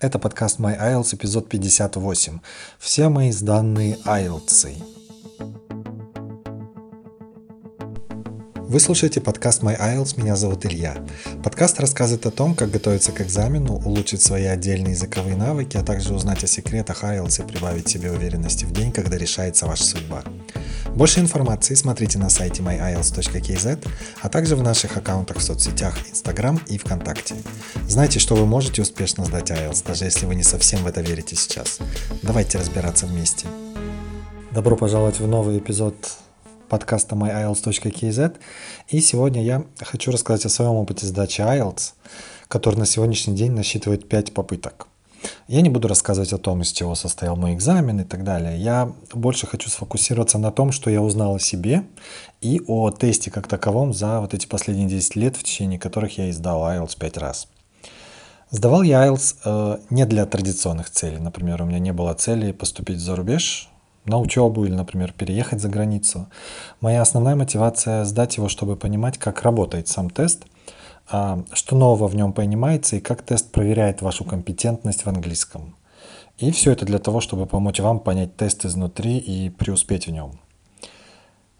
Это подкаст My IELTS, эпизод 58. Все мои данные IELTS. Вы слушаете подкаст My IELTS, меня зовут Илья. Подкаст рассказывает о том, как готовиться к экзамену, улучшить свои отдельные языковые навыки, а также узнать о секретах IELTS и прибавить себе уверенности в день, когда решается ваша судьба. Больше информации смотрите на сайте myiles.kz, а также в наших аккаунтах в соцсетях Instagram и ВКонтакте. Знайте, что вы можете успешно сдать IELTS, даже если вы не совсем в это верите сейчас. Давайте разбираться вместе. Добро пожаловать в новый эпизод подкаста myiles.kz. И сегодня я хочу рассказать о своем опыте сдачи IELTS, который на сегодняшний день насчитывает 5 попыток. Я не буду рассказывать о том, из чего состоял мой экзамен и так далее. Я больше хочу сфокусироваться на том, что я узнал о себе и о тесте как таковом за вот эти последние 10 лет, в течение которых я издал IELTS 5 раз. Сдавал я IELTS э, не для традиционных целей. Например, у меня не было цели поступить за рубеж, на учебу или, например, переехать за границу. Моя основная мотивация сдать его, чтобы понимать, как работает сам тест, что нового в нем понимается и как тест проверяет вашу компетентность в английском. И все это для того, чтобы помочь вам понять тест изнутри и преуспеть в нем.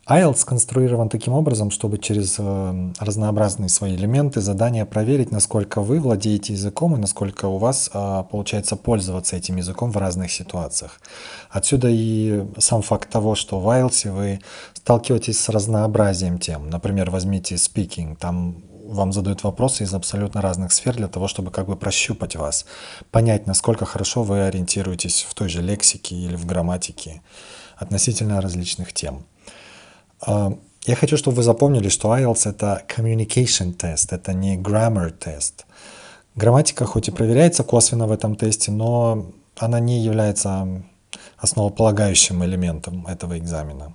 IELTS сконструирован таким образом, чтобы через э, разнообразные свои элементы, задания проверить, насколько вы владеете языком и насколько у вас э, получается пользоваться этим языком в разных ситуациях. Отсюда и сам факт того, что в IELTS вы сталкиваетесь с разнообразием тем. Например, возьмите speaking, там вам задают вопросы из абсолютно разных сфер для того, чтобы как бы прощупать вас, понять, насколько хорошо вы ориентируетесь в той же лексике или в грамматике относительно различных тем. А, я хочу, чтобы вы запомнили, что IELTS — это communication тест, это не grammar тест. Грамматика хоть и проверяется косвенно в этом тесте, но она не является основополагающим элементом этого экзамена.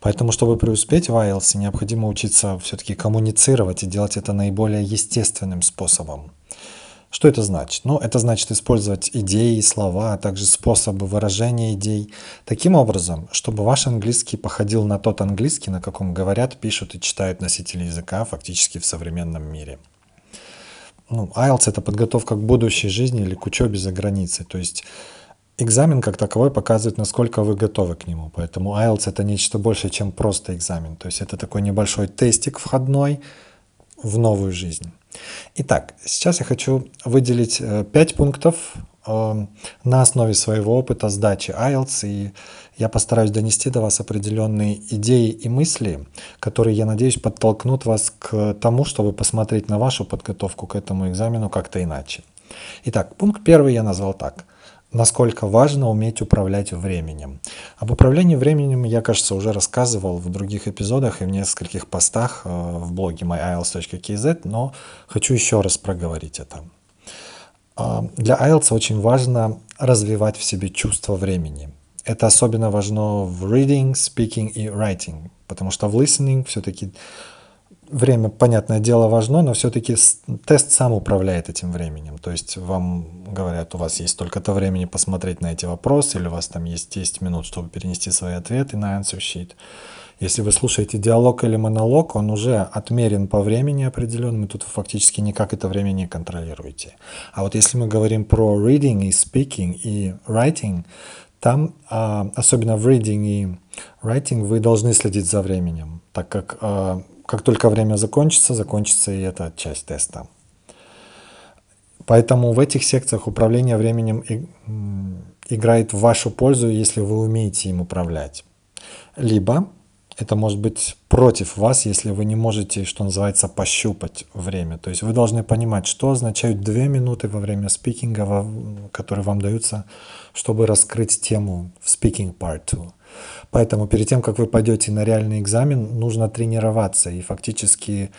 Поэтому, чтобы преуспеть в IELTS, необходимо учиться все-таки коммуницировать и делать это наиболее естественным способом. Что это значит? Ну, это значит использовать идеи, слова, а также способы выражения идей таким образом, чтобы ваш английский походил на тот английский, на каком говорят, пишут и читают носители языка фактически в современном мире. Ну, IELTS — это подготовка к будущей жизни или к учебе за границей. То есть экзамен как таковой показывает, насколько вы готовы к нему. Поэтому IELTS — это нечто большее, чем просто экзамен. То есть это такой небольшой тестик входной в новую жизнь. Итак, сейчас я хочу выделить 5 э, пунктов э, на основе своего опыта сдачи IELTS, и я постараюсь донести до вас определенные идеи и мысли, которые, я надеюсь, подтолкнут вас к тому, чтобы посмотреть на вашу подготовку к этому экзамену как-то иначе. Итак, пункт первый я назвал так – насколько важно уметь управлять временем. Об управлении временем я, кажется, уже рассказывал в других эпизодах и в нескольких постах э, в блоге myiles.kz, но хочу еще раз проговорить это. Э, для IELTS очень важно развивать в себе чувство времени. Это особенно важно в reading, speaking и writing, потому что в listening все-таки время, понятное дело, важно, но все-таки тест сам управляет этим временем. То есть вам говорят, у вас есть столько-то времени посмотреть на эти вопросы, или у вас там есть 10 минут, чтобы перенести свои ответы на answer sheet. Если вы слушаете диалог или монолог, он уже отмерен по времени определенным, и тут вы фактически никак это время не контролируете. А вот если мы говорим про reading и speaking и writing, там, а, особенно в reading и writing, вы должны следить за временем, так как а, как только время закончится, закончится и эта часть теста. Поэтому в этих секциях управление временем играет в вашу пользу, если вы умеете им управлять. Либо это может быть против вас, если вы не можете, что называется, пощупать время. То есть вы должны понимать, что означают две минуты во время спикинга, которые вам даются, чтобы раскрыть тему в speaking part 2. Поэтому перед тем, как вы пойдете на реальный экзамен, нужно тренироваться. И фактически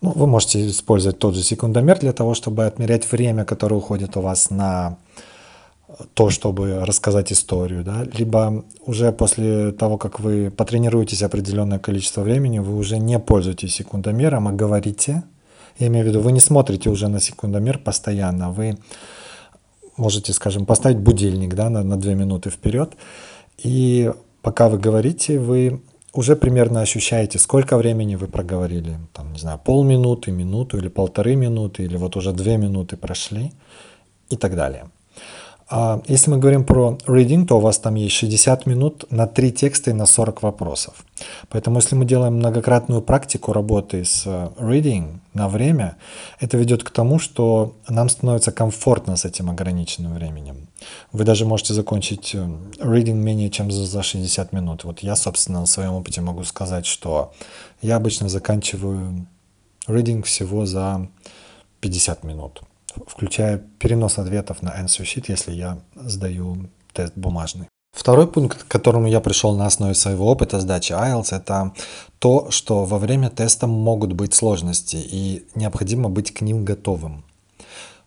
ну, вы можете использовать тот же секундомер для того, чтобы отмерять время, которое уходит у вас на то, чтобы рассказать историю, да, либо уже после того, как вы потренируетесь определенное количество времени, вы уже не пользуетесь секундомером, а говорите. Я имею в виду, вы не смотрите уже на секундомер постоянно, вы можете, скажем, поставить будильник да, на, на 2 минуты вперед. И пока вы говорите, вы уже примерно ощущаете, сколько времени вы проговорили. Там, не знаю, полминуты, минуту или полторы минуты, или вот уже две минуты прошли. и так далее. А если мы говорим про reading, то у вас там есть 60 минут на 3 текста и на 40 вопросов. Поэтому если мы делаем многократную практику работы с э, reading на время, это ведет к тому, что нам становится комфортно с этим ограниченным временем. Вы даже можете закончить э, reading менее чем за 60 минут. Вот я, собственно, на своем опыте могу сказать, что я обычно заканчиваю reading всего за 50 минут включая перенос ответов на answer sheet, если я сдаю тест бумажный. Второй пункт, к которому я пришел на основе своего опыта сдачи IELTS, это то, что во время теста могут быть сложности и необходимо быть к ним готовым.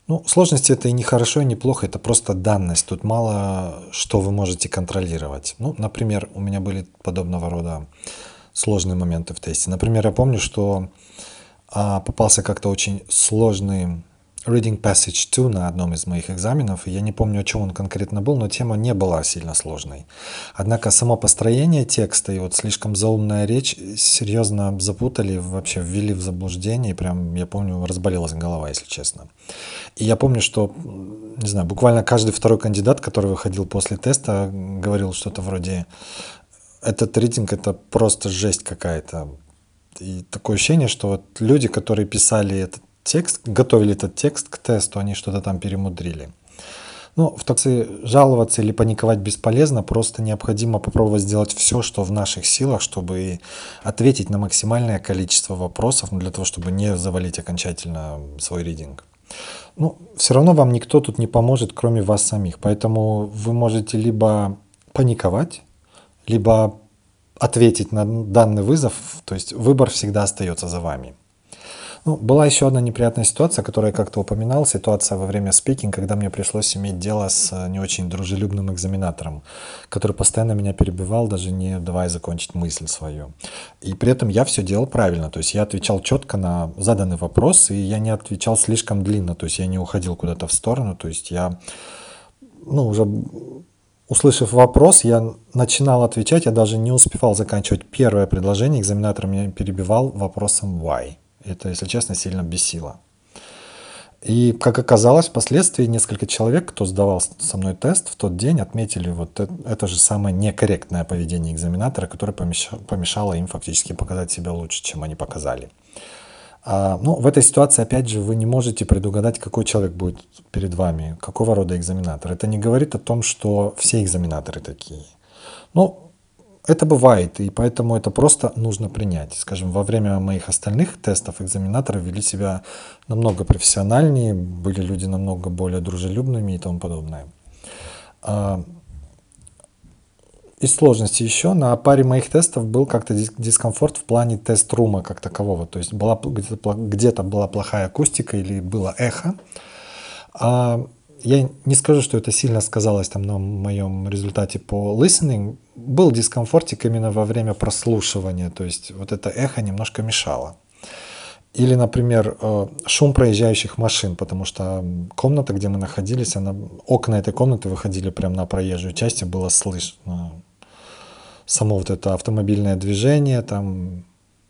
Ну, сложности это и не хорошо, и не плохо, это просто данность. Тут мало что вы можете контролировать. Ну, например, у меня были подобного рода сложные моменты в тесте. Например, я помню, что а, попался как-то очень сложный Reading Passage 2 на одном из моих экзаменов. Я не помню, о чем он конкретно был, но тема не была сильно сложной. Однако само построение текста и вот слишком заумная речь серьезно запутали, вообще ввели в заблуждение. И прям, я помню, разболелась голова, если честно. И я помню, что, не знаю, буквально каждый второй кандидат, который выходил после теста, говорил что-то вроде «Этот рейтинг — это просто жесть какая-то». И такое ощущение, что вот люди, которые писали этот текст, готовили этот текст к тесту, они что-то там перемудрили. Ну, в такси жаловаться или паниковать бесполезно, просто необходимо попробовать сделать все, что в наших силах, чтобы ответить на максимальное количество вопросов, ну, для того, чтобы не завалить окончательно свой ридинг. Ну, все равно вам никто тут не поможет, кроме вас самих, поэтому вы можете либо паниковать, либо ответить на данный вызов, то есть выбор всегда остается за вами. Ну, была еще одна неприятная ситуация, которую я как-то упоминал, ситуация во время спикинга, когда мне пришлось иметь дело с э, не очень дружелюбным экзаменатором, который постоянно меня перебивал, даже не давая закончить мысль свою. И при этом я все делал правильно, то есть я отвечал четко на заданный вопрос, и я не отвечал слишком длинно, то есть я не уходил куда-то в сторону, то есть я, ну, уже услышав вопрос, я начинал отвечать, я даже не успевал заканчивать первое предложение, экзаменатор меня перебивал вопросом «why?». Это, если честно, сильно бесило. И, как оказалось, впоследствии несколько человек, кто сдавал со мной тест в тот день, отметили вот это, же самое некорректное поведение экзаменатора, которое помешало, помешало им фактически показать себя лучше, чем они показали. А, ну, в этой ситуации, опять же, вы не можете предугадать, какой человек будет перед вами, какого рода экзаменатор. Это не говорит о том, что все экзаменаторы такие. Ну, это бывает, и поэтому это просто нужно принять. Скажем, во время моих остальных тестов экзаменаторы вели себя намного профессиональнее, были люди намного более дружелюбными и тому подобное. А, из сложности еще на паре моих тестов был как-то дискомфорт в плане тест-рума как такового. То есть была где-то где была плохая акустика или было эхо. Я не скажу, что это сильно сказалось там на моем результате по listening. Был дискомфортик именно во время прослушивания, то есть вот это эхо немножко мешало. Или, например, э, шум проезжающих машин, потому что комната, где мы находились, она, окна этой комнаты выходили прямо на проезжую часть, и было слышно само вот это автомобильное движение, там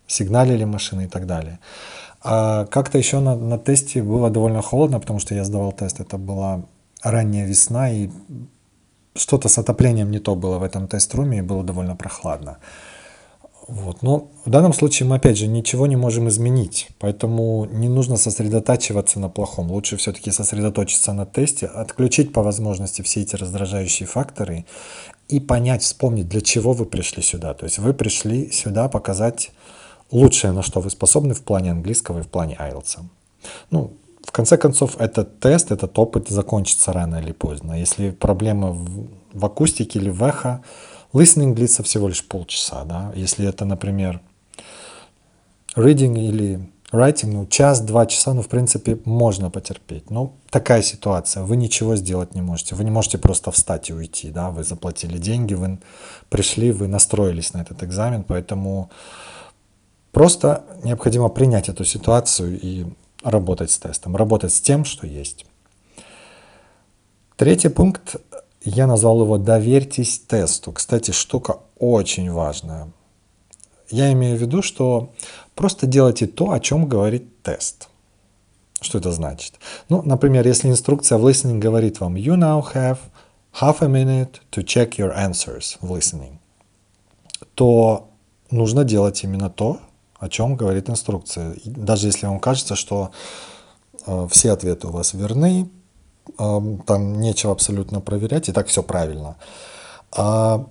сигналили машины и так далее. А как-то еще на, на тесте было довольно холодно, потому что я сдавал тест. Это была ранняя весна, и что-то с отоплением не то было в этом тест-руме, и было довольно прохладно. Вот. Но в данном случае мы, опять же, ничего не можем изменить, поэтому не нужно сосредотачиваться на плохом. Лучше все-таки сосредоточиться на тесте, отключить по возможности все эти раздражающие факторы и понять, вспомнить, для чего вы пришли сюда. То есть вы пришли сюда показать лучшее, на что вы способны в плане английского и в плане IELTS. Ну, в конце концов, этот тест, этот опыт закончится рано или поздно. Если проблема в, в акустике или в эхо, listening длится всего лишь полчаса. Да? Если это, например, reading или writing, ну, час-два часа, ну, в принципе, можно потерпеть. Но такая ситуация, вы ничего сделать не можете. Вы не можете просто встать и уйти, да, вы заплатили деньги, вы пришли, вы настроились на этот экзамен, поэтому Просто необходимо принять эту ситуацию и работать с тестом, работать с тем, что есть. Третий пункт, я назвал его «доверьтесь тесту». Кстати, штука очень важная. Я имею в виду, что просто делайте то, о чем говорит тест. Что это значит? Ну, например, если инструкция в listening говорит вам «You now have half a minute to check your answers» в listening, то нужно делать именно то, о чем говорит инструкция. Даже если вам кажется, что э, все ответы у вас верны, э, там нечего абсолютно проверять, и так все правильно. А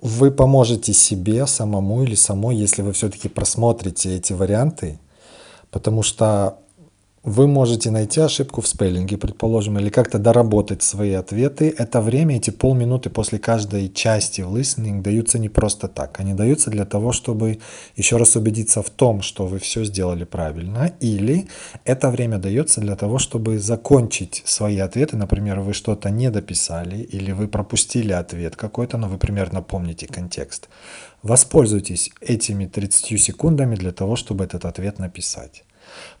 вы поможете себе самому или самой, если вы все-таки просмотрите эти варианты, потому что вы можете найти ошибку в спеллинге, предположим, или как-то доработать свои ответы. Это время, эти полминуты после каждой части в listening даются не просто так. Они даются для того, чтобы еще раз убедиться в том, что вы все сделали правильно. Или это время дается для того, чтобы закончить свои ответы. Например, вы что-то не дописали, или вы пропустили ответ какой-то, но вы примерно помните контекст. Воспользуйтесь этими 30 секундами для того, чтобы этот ответ написать.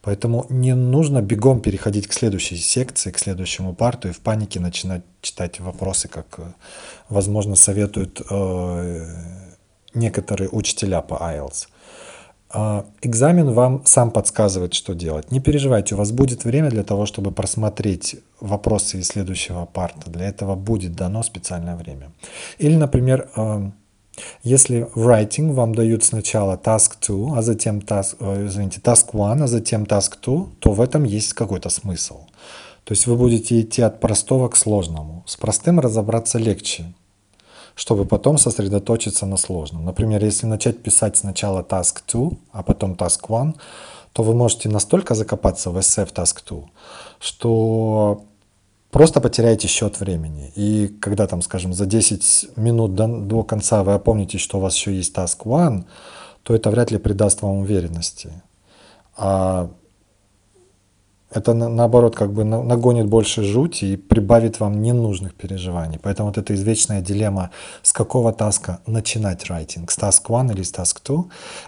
Поэтому не нужно бегом переходить к следующей секции, к следующему парту и в панике начинать читать вопросы, как, э, возможно, советуют э, некоторые учителя по IELTS. Э, экзамен вам сам подсказывает, что делать. Не переживайте, у вас будет время для того, чтобы просмотреть вопросы из следующего парта. Для этого будет дано специальное время. Или, например, э, если writing вам дают сначала task 2, а затем task, э, извините, task 1, а затем task 2, то в этом есть какой-то смысл. То есть вы будете идти от простого к сложному. С простым разобраться легче, чтобы потом сосредоточиться на сложном. Например, если начать писать сначала task 2, а потом task 1, то вы можете настолько закопаться в эссе task 2, что просто потеряете счет времени. И когда там, скажем, за 10 минут до, до конца вы опомните, что у вас еще есть task one, то это вряд ли придаст вам уверенности. А это наоборот как бы нагонит больше жути и прибавит вам ненужных переживаний. Поэтому вот эта извечная дилемма, с какого таска начинать райтинг, с task one или с task two.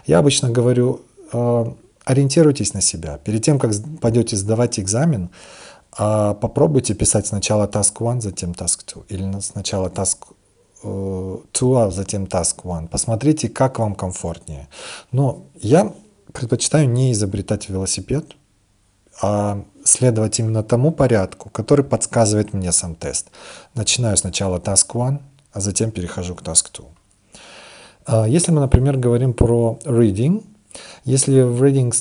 Я обычно говорю, э, ориентируйтесь на себя. Перед тем, как пойдете сдавать экзамен, а попробуйте писать сначала task 1, затем task 2. Или сначала task 2, э, а затем task 1. Посмотрите, как вам комфортнее. Но я предпочитаю не изобретать велосипед, а следовать именно тому порядку, который подсказывает мне сам тест. Начинаю сначала task 1, а затем перехожу к task 2. А если мы, например, говорим про reading, если в reading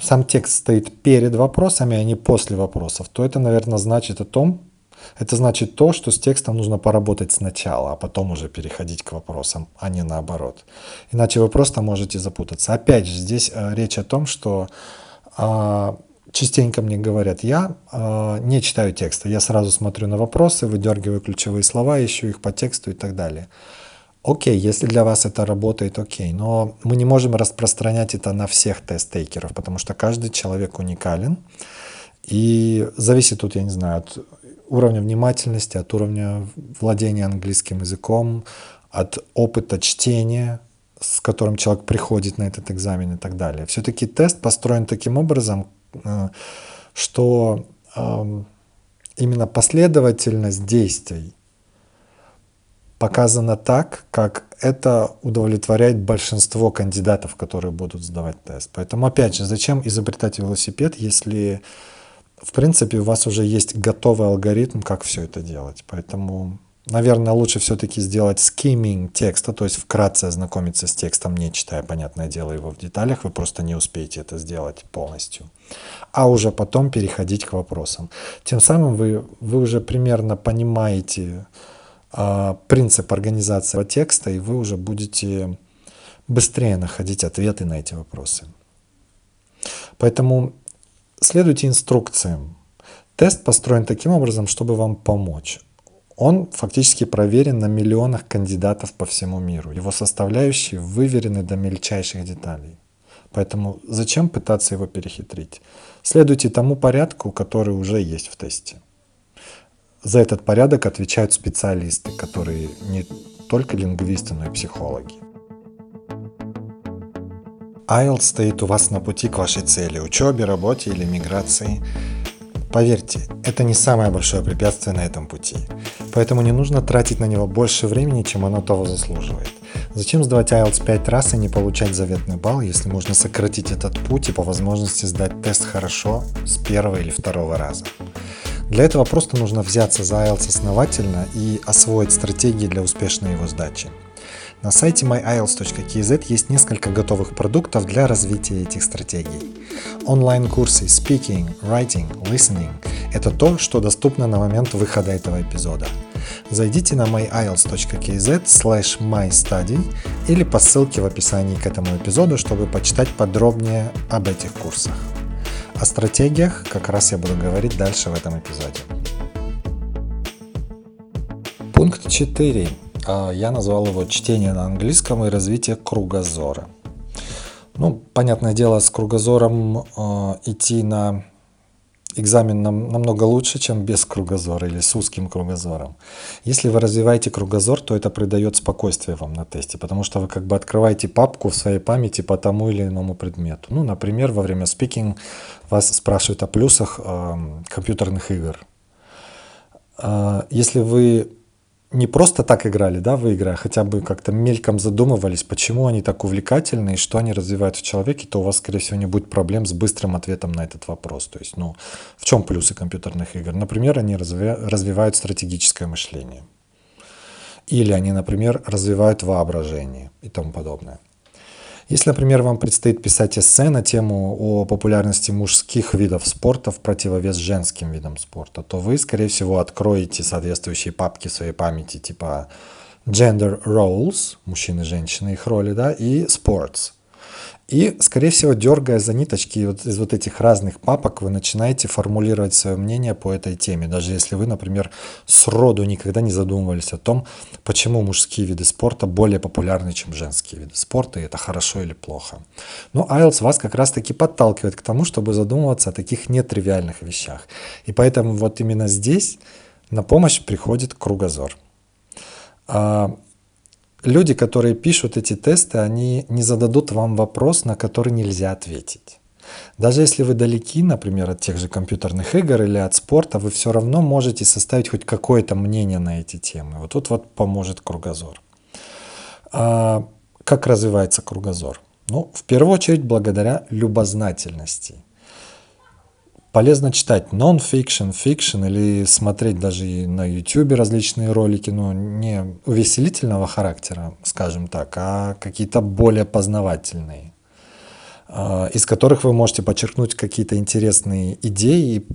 сам текст стоит перед вопросами, а не после вопросов, то это, наверное, значит о том, это значит то, что с текстом нужно поработать сначала, а потом уже переходить к вопросам, а не наоборот. Иначе вы просто можете запутаться. Опять же, здесь э, речь о том, что э, частенько мне говорят, я э, не читаю текста, я сразу смотрю на вопросы, выдергиваю ключевые слова, ищу их по тексту и так далее. Окей, если для вас это работает, окей. Но мы не можем распространять это на всех тест-тейкеров, потому что каждый человек уникален. И зависит тут, я не знаю, от уровня внимательности, от уровня владения английским языком, от опыта чтения, с которым человек приходит на этот экзамен и так далее. Все-таки тест построен таким образом, э, что эм, именно последовательность действий показано так, как это удовлетворяет большинство кандидатов, которые будут сдавать тест. Поэтому, опять же, зачем изобретать велосипед, если, в принципе, у вас уже есть готовый алгоритм, как все это делать. Поэтому, наверное, лучше все-таки сделать скимминг текста, то есть вкратце ознакомиться с текстом, не читая, понятное дело, его в деталях, вы просто не успеете это сделать полностью. А уже потом переходить к вопросам. Тем самым вы, вы уже примерно понимаете, принцип организации текста, и вы уже будете быстрее находить ответы на эти вопросы. Поэтому следуйте инструкциям. Тест построен таким образом, чтобы вам помочь. Он фактически проверен на миллионах кандидатов по всему миру. Его составляющие выверены до мельчайших деталей. Поэтому зачем пытаться его перехитрить? Следуйте тому порядку, который уже есть в тесте. За этот порядок отвечают специалисты, которые не только лингвисты, но и психологи. IELTS стоит у вас на пути к вашей цели, учебе, работе или миграции. Поверьте, это не самое большое препятствие на этом пути, поэтому не нужно тратить на него больше времени, чем оно того заслуживает. Зачем сдавать IELTS 5 раз и не получать заветный балл, если можно сократить этот путь и по возможности сдать тест хорошо с первого или второго раза? Для этого просто нужно взяться за IELTS основательно и освоить стратегии для успешной его сдачи. На сайте myiles.kz есть несколько готовых продуктов для развития этих стратегий. Онлайн-курсы Speaking, Writing, Listening – это то, что доступно на момент выхода этого эпизода. Зайдите на myiles.kz slash mystudy или по ссылке в описании к этому эпизоду, чтобы почитать подробнее об этих курсах. О стратегиях как раз я буду говорить дальше в этом эпизоде. Пункт 4 а, я назвал его «Чтение на английском и развитие кругозора». Ну, понятное дело, с кругозором э, идти на экзамен нам, намного лучше, чем без кругозора или с узким кругозором. Если вы развиваете кругозор, то это придает спокойствие вам на тесте, потому что вы как бы открываете папку в своей памяти по тому или иному предмету. Ну, например, во время спикинг вас спрашивают о плюсах э, компьютерных игр. Э, если вы не просто так играли, да, в игры, а хотя бы как-то мельком задумывались, почему они так увлекательны и что они развивают в человеке, то у вас, скорее всего, не будет проблем с быстрым ответом на этот вопрос. То есть, ну, в чем плюсы компьютерных игр? Например, они развивают стратегическое мышление. Или они, например, развивают воображение и тому подобное. Если, например, вам предстоит писать эссе на тему о популярности мужских видов спорта в противовес женским видам спорта, то вы, скорее всего, откроете соответствующие папки своей памяти, типа gender roles, мужчины, женщины, их роли, да, и sports – и, скорее всего, дергая за ниточки вот из вот этих разных папок, вы начинаете формулировать свое мнение по этой теме. Даже если вы, например, сроду никогда не задумывались о том, почему мужские виды спорта более популярны, чем женские виды спорта, и это хорошо или плохо. Но IELTS вас как раз-таки подталкивает к тому, чтобы задумываться о таких нетривиальных вещах. И поэтому вот именно здесь на помощь приходит кругозор. Люди, которые пишут эти тесты, они не зададут вам вопрос, на который нельзя ответить. Даже если вы далеки, например, от тех же компьютерных игр или от спорта, вы все равно можете составить хоть какое-то мнение на эти темы. Вот тут вот поможет кругозор. А как развивается кругозор? Ну, в первую очередь, благодаря любознательности – полезно читать non-fiction, fiction или смотреть даже на YouTube различные ролики, но не увеселительного характера, скажем так, а какие-то более познавательные, а, из которых вы можете подчеркнуть какие-то интересные идеи и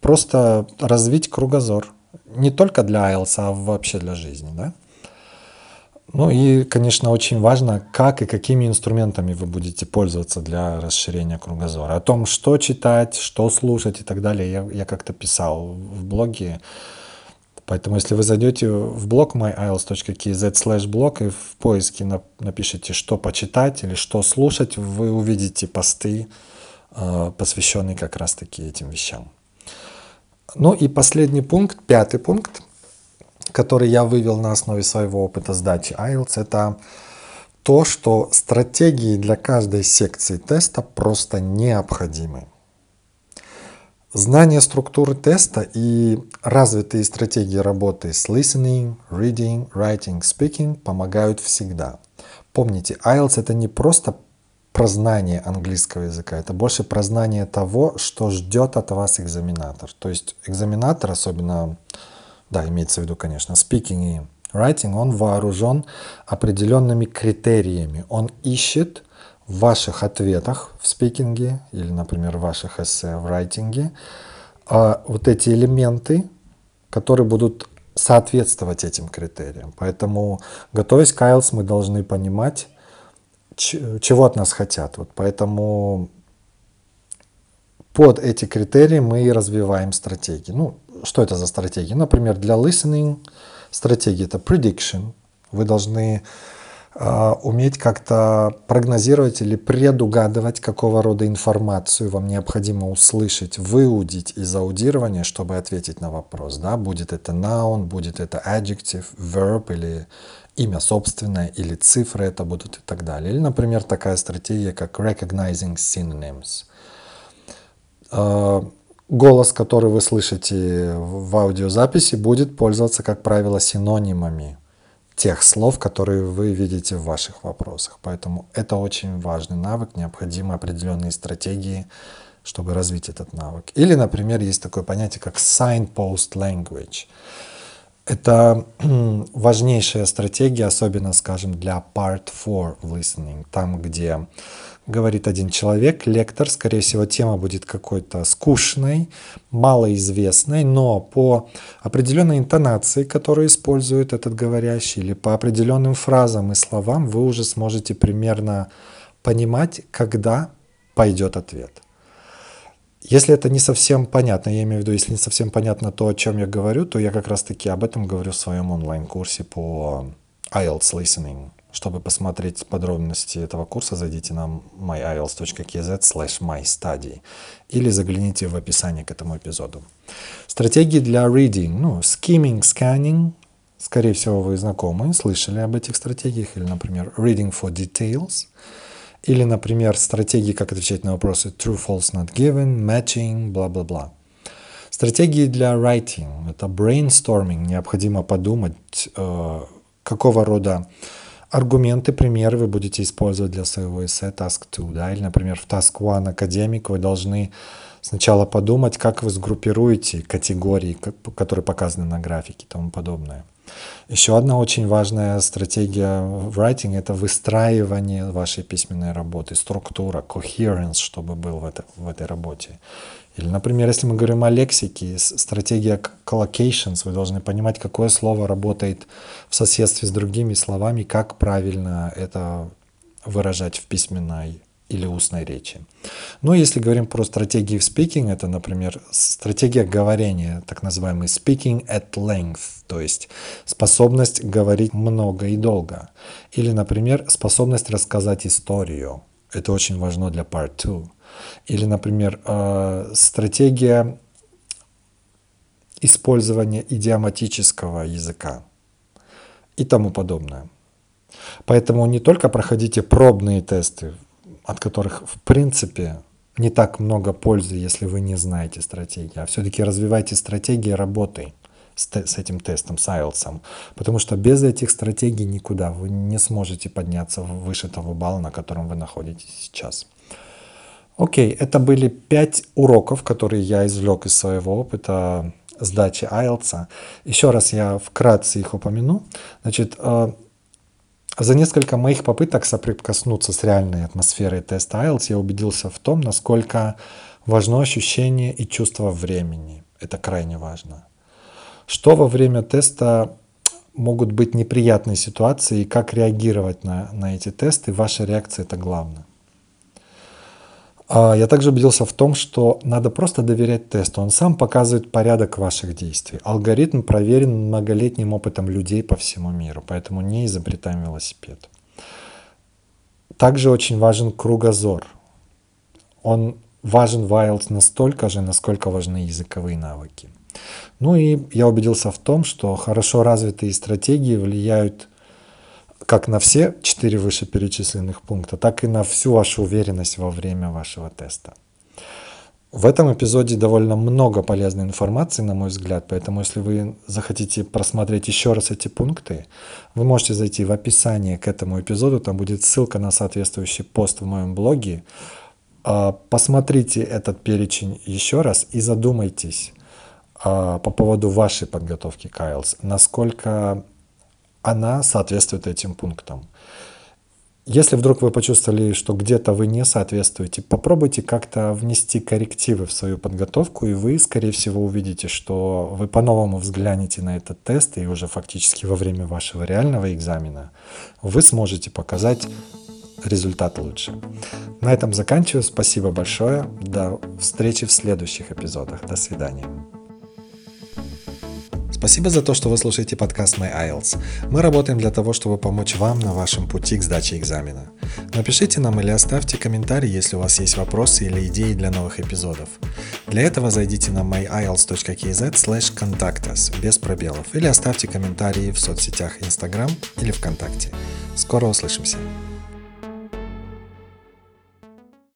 просто развить кругозор. Не только для IELTS, а вообще для жизни, да? Ну и, конечно, очень важно, как и какими инструментами вы будете пользоваться для расширения кругозора. О том, что читать, что слушать и так далее, я, я как-то писал в блоге. Поэтому, если вы зайдете в блог myiles.kz slash блог и в поиске напишите, что почитать или что слушать, вы увидите посты, э, посвященные как раз-таки этим вещам. Ну и последний пункт, пятый пункт, который я вывел на основе своего опыта сдачи IELTS, это то, что стратегии для каждой секции теста просто необходимы. Знание структуры теста и развитые стратегии работы с listening, reading, writing, speaking помогают всегда. Помните, IELTS это не просто про знание английского языка, это больше про знание того, что ждет от вас экзаменатор. То есть экзаменатор, особенно да, имеется в виду, конечно, speaking и writing, он вооружен определенными критериями. Он ищет в ваших ответах в спикинге или, например, в ваших эссе в райтинге а, вот эти элементы, которые будут соответствовать этим критериям. Поэтому, готовясь к IELTS, мы должны понимать, чего от нас хотят. Вот поэтому под эти критерии мы и развиваем стратегии. Ну, что это за стратегии? Например, для listening стратегия это prediction. Вы должны э, уметь как-то прогнозировать или предугадывать, какого рода информацию вам необходимо услышать, выудить из аудирования, чтобы ответить на вопрос. Да? Будет это noun, будет это adjective, verb или имя собственное, или цифры это будут и так далее. Или, например, такая стратегия, как recognizing synonyms. Э, Голос, который вы слышите в аудиозаписи, будет пользоваться, как правило, синонимами тех слов, которые вы видите в ваших вопросах. Поэтому это очень важный навык, необходимы определенные стратегии, чтобы развить этот навык. Или, например, есть такое понятие, как signpost language. Это важнейшая стратегия, особенно, скажем, для part 4 listening, там, где говорит один человек, лектор, скорее всего, тема будет какой-то скучной, малоизвестной, но по определенной интонации, которую использует этот говорящий, или по определенным фразам и словам, вы уже сможете примерно понимать, когда пойдет ответ. Если это не совсем понятно, я имею в виду, если не совсем понятно то, о чем я говорю, то я как раз-таки об этом говорю в своем онлайн-курсе по IELTS Listening. Чтобы посмотреть подробности этого курса, зайдите на myielts.kz slash mystudy или загляните в описание к этому эпизоду. Стратегии для reading, ну, skimming, scanning, скорее всего, вы знакомы, слышали об этих стратегиях, или, например, reading for details – или, например, стратегии, как отвечать на вопросы true, false, not given, matching, бла-бла-бла. Стратегии для writing – это brainstorming. Необходимо подумать, э, какого рода аргументы, примеры вы будете использовать для своего эссе Task 2. Да? Или, например, в Task 1 академик вы должны сначала подумать, как вы сгруппируете категории, которые показаны на графике и тому подобное. Еще одна очень важная стратегия в writing – это выстраивание вашей письменной работы, структура, coherence, чтобы был в, это, в этой работе. Или, например, если мы говорим о лексике, стратегия collocations, вы должны понимать, какое слово работает в соседстве с другими словами, как правильно это выражать в письменной или устной речи. Ну, если говорим про стратегии в speaking, это, например, стратегия говорения, так называемый speaking at length, то есть способность говорить много и долго. Или, например, способность рассказать историю. Это очень важно для part 2. Или, например, э, стратегия использования идиоматического языка и тому подобное. Поэтому не только проходите пробные тесты от которых в принципе не так много пользы, если вы не знаете стратегии, а все-таки развивайте стратегии работы с, с этим тестом, с IELTS, потому что без этих стратегий никуда, вы не сможете подняться выше того балла, на котором вы находитесь сейчас. Окей, это были пять уроков, которые я извлек из своего опыта сдачи IELTS. Еще раз я вкратце их упомяну. Значит, э, за несколько моих попыток соприкоснуться с реальной атмосферой теста IELTS я убедился в том, насколько важно ощущение и чувство времени. Это крайне важно. Что во время теста могут быть неприятные ситуации и как реагировать на, на эти тесты, ваша реакция это главное. А, я также убедился в том, что надо просто доверять тесту. Он сам показывает порядок ваших действий. Алгоритм проверен многолетним опытом людей по всему миру, поэтому не изобретаем велосипед. Также очень важен кругозор. Он важен IELTS настолько же, насколько важны языковые навыки. Ну и я убедился в том, что хорошо развитые стратегии влияют как на все четыре вышеперечисленных пункта, так и на всю вашу уверенность во время вашего теста. В этом эпизоде довольно много полезной информации, на мой взгляд, поэтому если вы захотите просмотреть еще раз эти пункты, вы можете зайти в описание к этому эпизоду, там будет ссылка на соответствующий пост в моем блоге. А, посмотрите этот перечень еще раз и задумайтесь а, по поводу вашей подготовки к IELTS, насколько она соответствует этим пунктам. Если вдруг вы почувствовали, что где-то вы не соответствуете, попробуйте как-то внести коррективы в свою подготовку, и вы, скорее всего, увидите, что вы по-новому взглянете на этот тест, и уже фактически во время вашего реального экзамена вы сможете показать результат лучше. На этом заканчиваю. Спасибо большое. До встречи в следующих эпизодах. До свидания. Спасибо за то, что вы слушаете подкаст My IELTS. Мы работаем для того, чтобы помочь вам на вашем пути к сдаче экзамена. Напишите нам или оставьте комментарий, если у вас есть вопросы или идеи для новых эпизодов. Для этого зайдите на myielts.kz slash contact us без пробелов или оставьте комментарии в соцсетях Instagram или ВКонтакте. Скоро услышимся!